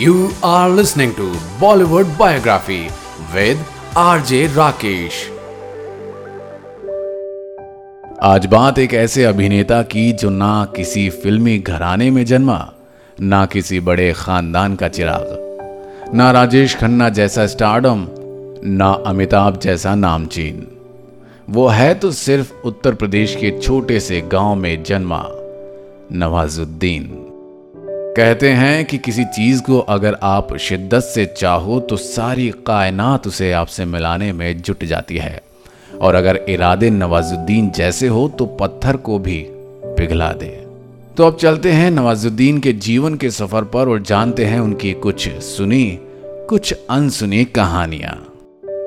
You are listening to Bollywood Biography with RJ Rakesh. आज बात एक ऐसे अभिनेता की जो ना किसी फिल्मी घराने में जन्मा, ना किसी बड़े खानदान का चिराग। ना राजेश खन्ना जैसा स्टारडम ना अमिताभ जैसा नामचीन। वो है तो सिर्फ़ उत्तर प्रदेश के छोटे से गाँव में जन्मा, नवाजुद्दीन। कहते हैं कि किसी चीज़ को अगर आप शिद्दत से चाहो तो सारी कायनात उसे आपसे मिलाने में जुट जाती है। और अगर इरादे नवाजुद्दीन जैसे हो तो पत्थर को भी पिघला दे। तो अब चलते हैं नवाजुद्दीन के जीवन के सफ़र पर और जानते हैं उनकी कुछ सुनी, कुछ अनसुनी कहानियाँ।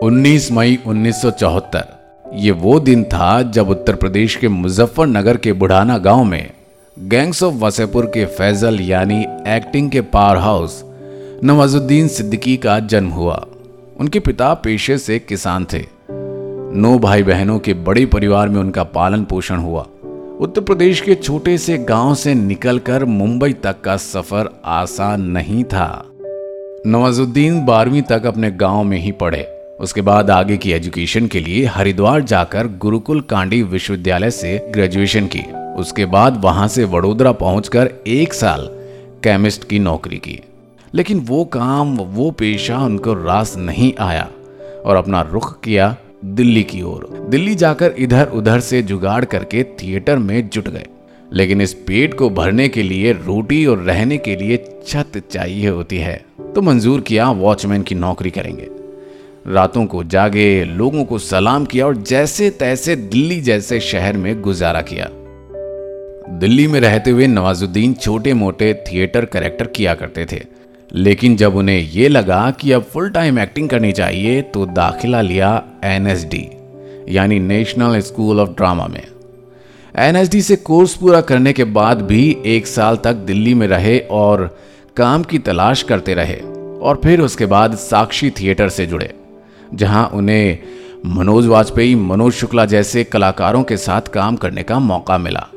19 मई 1974 ये वो दिन था जब उत्तर प्रदेश के मुजफ्फरनगर के बुढ़ाना गाँव में गैंग्स ऑफ़ वसेपुर के फैजल यानी एक्टिंग के पावर हाउस नवाजुद्दीन सिद्दीकी का जन्म हुआ। उनके पिता पेशे से किसान थे। नौ भाई बहनों के बड़े परिवार में उनका पालन पोषण हुआ। उत्तर प्रदेश के छोटे से गाँव से निकलकर मुंबई तक का सफ़र आसान नहीं था। नवाजुद्दीन बारहवीं तक अपने गाँव में ही पढ़े। उसके बाद आगे की एजुकेशन के लिए हरिद्वार जाकर गुरुकुल कांडी विश्वविद्यालय से ग्रेजुएशन की। उसके बाद वहाँ से वडोदरा पहुंचकर एक साल केमिस्ट की नौकरी की। लेकिन वो काम, वो पेशा उनको रास नहीं आया और अपना रुख किया दिल्ली की ओर। दिल्ली जाकर इधर उधर से जुगाड़ करके थिएटर में जुट गए। लेकिन इस पेट को भरने के लिए, रोटी और रहने के लिए छत चाहिए होती है। तो मंजूर किया वॉचमैन की नौकरी करेंगे। रातों को जागे, लोगों को सलाम किया और जैसे तैसे दिल्ली जैसे शहर में गुजारा किया। दिल्ली में रहते हुए नवाजुद्दीन छोटे मोटे थिएटर करेक्टर किया करते थे। लेकिन जब उन्हें यह लगा कि अब फुल टाइम एक्टिंग करनी चाहिए तो दाखिला लिया एनएसडी यानी नेशनल स्कूल ऑफ़ ड्रामा में। एनएसडी से कोर्स पूरा करने के बाद भी एक साल तक दिल्ली में रहे और काम की तलाश करते रहे और फिर उसके बाद साक्षी थिएटर से जुड़े, जहाँ उन्हें मनोज वाजपेयी, मनोज शुक्ला जैसे कलाकारों के साथ काम करने का मौका मिला।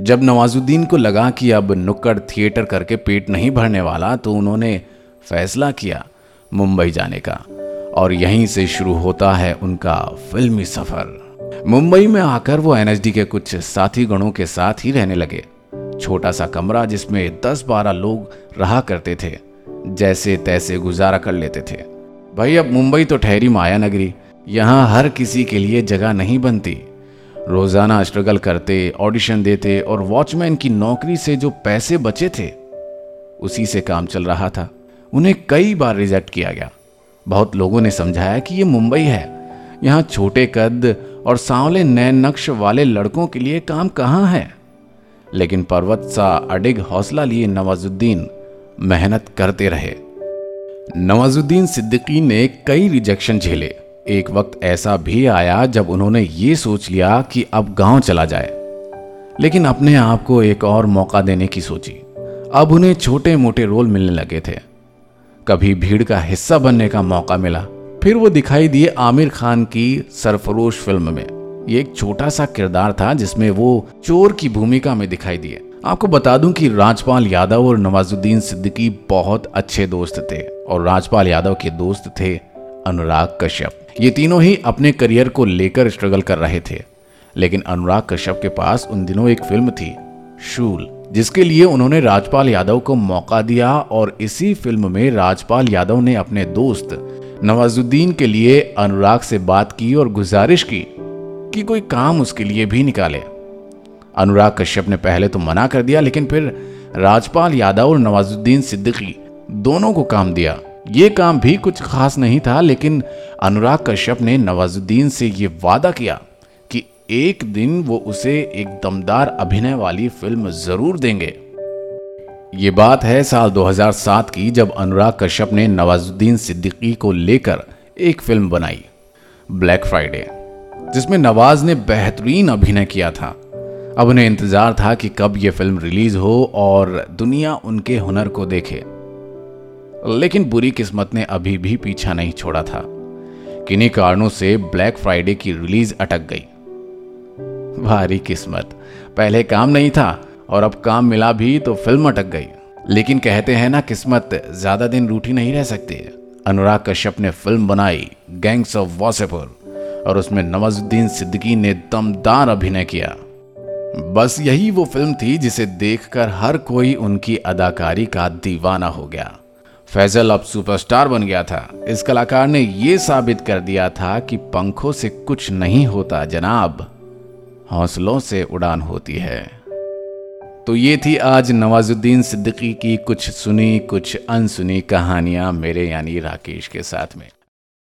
जब नवाजुद्दीन को लगा कि अब नुक्कड़ थिएटर करके पेट नहीं भरने वाला तो उन्होंने फैसला किया मुंबई जाने का। और यहीं से शुरू होता है उनका फिल्मी सफ़र। मुंबई में आकर वो एनएसडी के कुछ साथी गणों के साथ ही रहने लगे। छोटा सा कमरा जिसमें दस बारह लोग रहा करते थे, जैसे तैसे गुजारा कर लेते थे। भाई, अब मुंबई तो ठहरी माया नगरी यहाँ हर किसी के लिए जगह नहीं बनती। रोज़ाना स्ट्रगल करते ऑडिशन देते और वॉचमैन की नौकरी से जो पैसे बचे थे, उसी से काम चल रहा था। उन्हें कई बार रिजेक्ट किया गया। बहुत लोगों ने समझाया कि यह मुंबई है। यहाँ छोटे कद और सांवले नए नक्श वाले लड़कों के लिए काम कहाँ है? लेकिन पर्वत सा अडिग हौसला लिए नवाजुद्दीन मेहनत करते रहे। नवाजुद्दीन सिद्दीकी ने कई रिजेक्शन झेले। एक वक्त ऐसा भी आया जब उन्होंने ये सोच लिया कि अब गाँव चला जाए। लेकिन अपने आप को एक और मौका देने की सोची। अब उन्हें छोटे मोटे रोल मिलने लगे थे। कभी भीड़ का हिस्सा बनने का मौका मिला। फिर वो दिखाई दिए आमिर खान की सरफरोश फ़िल्म में। ये एक छोटा सा किरदार था जिसमें वो चोर की भूमिका में दिखाई दिए। आपको बता दूँ कि राजपाल यादव और नवाजुद्दीन सिद्दीकी बहुत अच्छे दोस्त थे। और राजपाल यादव के दोस्त थे अनुराग कश्यप। ये तीनों ही अपने करियर को लेकर स्ट्रगल कर रहे थे। लेकिन अनुराग कश्यप के पास उन दिनों एक फ़िल्म थी, शूल, जिसके लिए उन्होंने राजपाल यादव को मौका दिया और इसी फ़िल्म में राजपाल यादव ने अपने दोस्त नवाजुद्दीन के लिए अनुराग से बात की और गुजारिश की कि कोई काम उसके लिए भी निकाले। अनुराग कश्यप ने पहले तो मना कर दिया, लेकिन फिर राजपाल यादव और नवाजुद्दीन सिद्दीकी दोनों को काम दिया। ये काम भी कुछ खास नहीं था, लेकिन अनुराग कश्यप ने नवाजुद्दीन से ये वादा किया कि एक दिन वो उसे एक दमदार अभिनय वाली फ़िल्म ज़रूर देंगे। ये बात है साल 2007 की, जब अनुराग कश्यप ने नवाजुद्दीन सिद्दीकी को लेकर एक फ़िल्म बनाई, ब्लैक फ्राइडे, जिसमें नवाज़ ने बेहतरीन अभिनय किया था। अब उन्हें इंतज़ार था कि कब यह फ़िल्म रिलीज़ हो और दुनिया उनके हुनर को देखे। लेकिन बुरी किस्मत ने अभी भी पीछा नहीं छोड़ा था। किन्हीं कारणों से ब्लैक फ्राइडे की रिलीज़ अटक गई। भारी किस्मत। पहले काम नहीं था और अब काम मिला भी तो फ़िल्म अटक गई। लेकिन कहते हैं ना, किस्मत ज़्यादा दिन रूठी नहीं रह सकती। अनुराग कश्यप ने फ़िल्म बनाई गैंग्स ऑफ़ वासेपुर और उसमें नवाजुद्दीन सिद्दीकी ने दमदार अभिनय किया। बस यही वो फ़िल्म थी जिसे देखकर हर कोई उनकी अदाकारी का दीवाना हो गया। फैजल अब सुपरस्टार बन गया था। इस कलाकार ने यह साबित कर दिया था कि पंखों से कुछ नहीं होता जनाब। हौसलों से उड़ान होती है। तो ये थी आज नवाजुद्दीन सिद्दीकी की कुछ सुनी, कुछ अनसुनी कहानियाँ मेरे यानी राकेश के साथ में।